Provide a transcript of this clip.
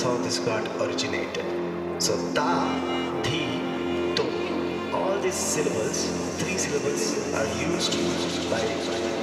That's how this got originated. So Ta, Thi, To. All these syllables, three syllables, are used by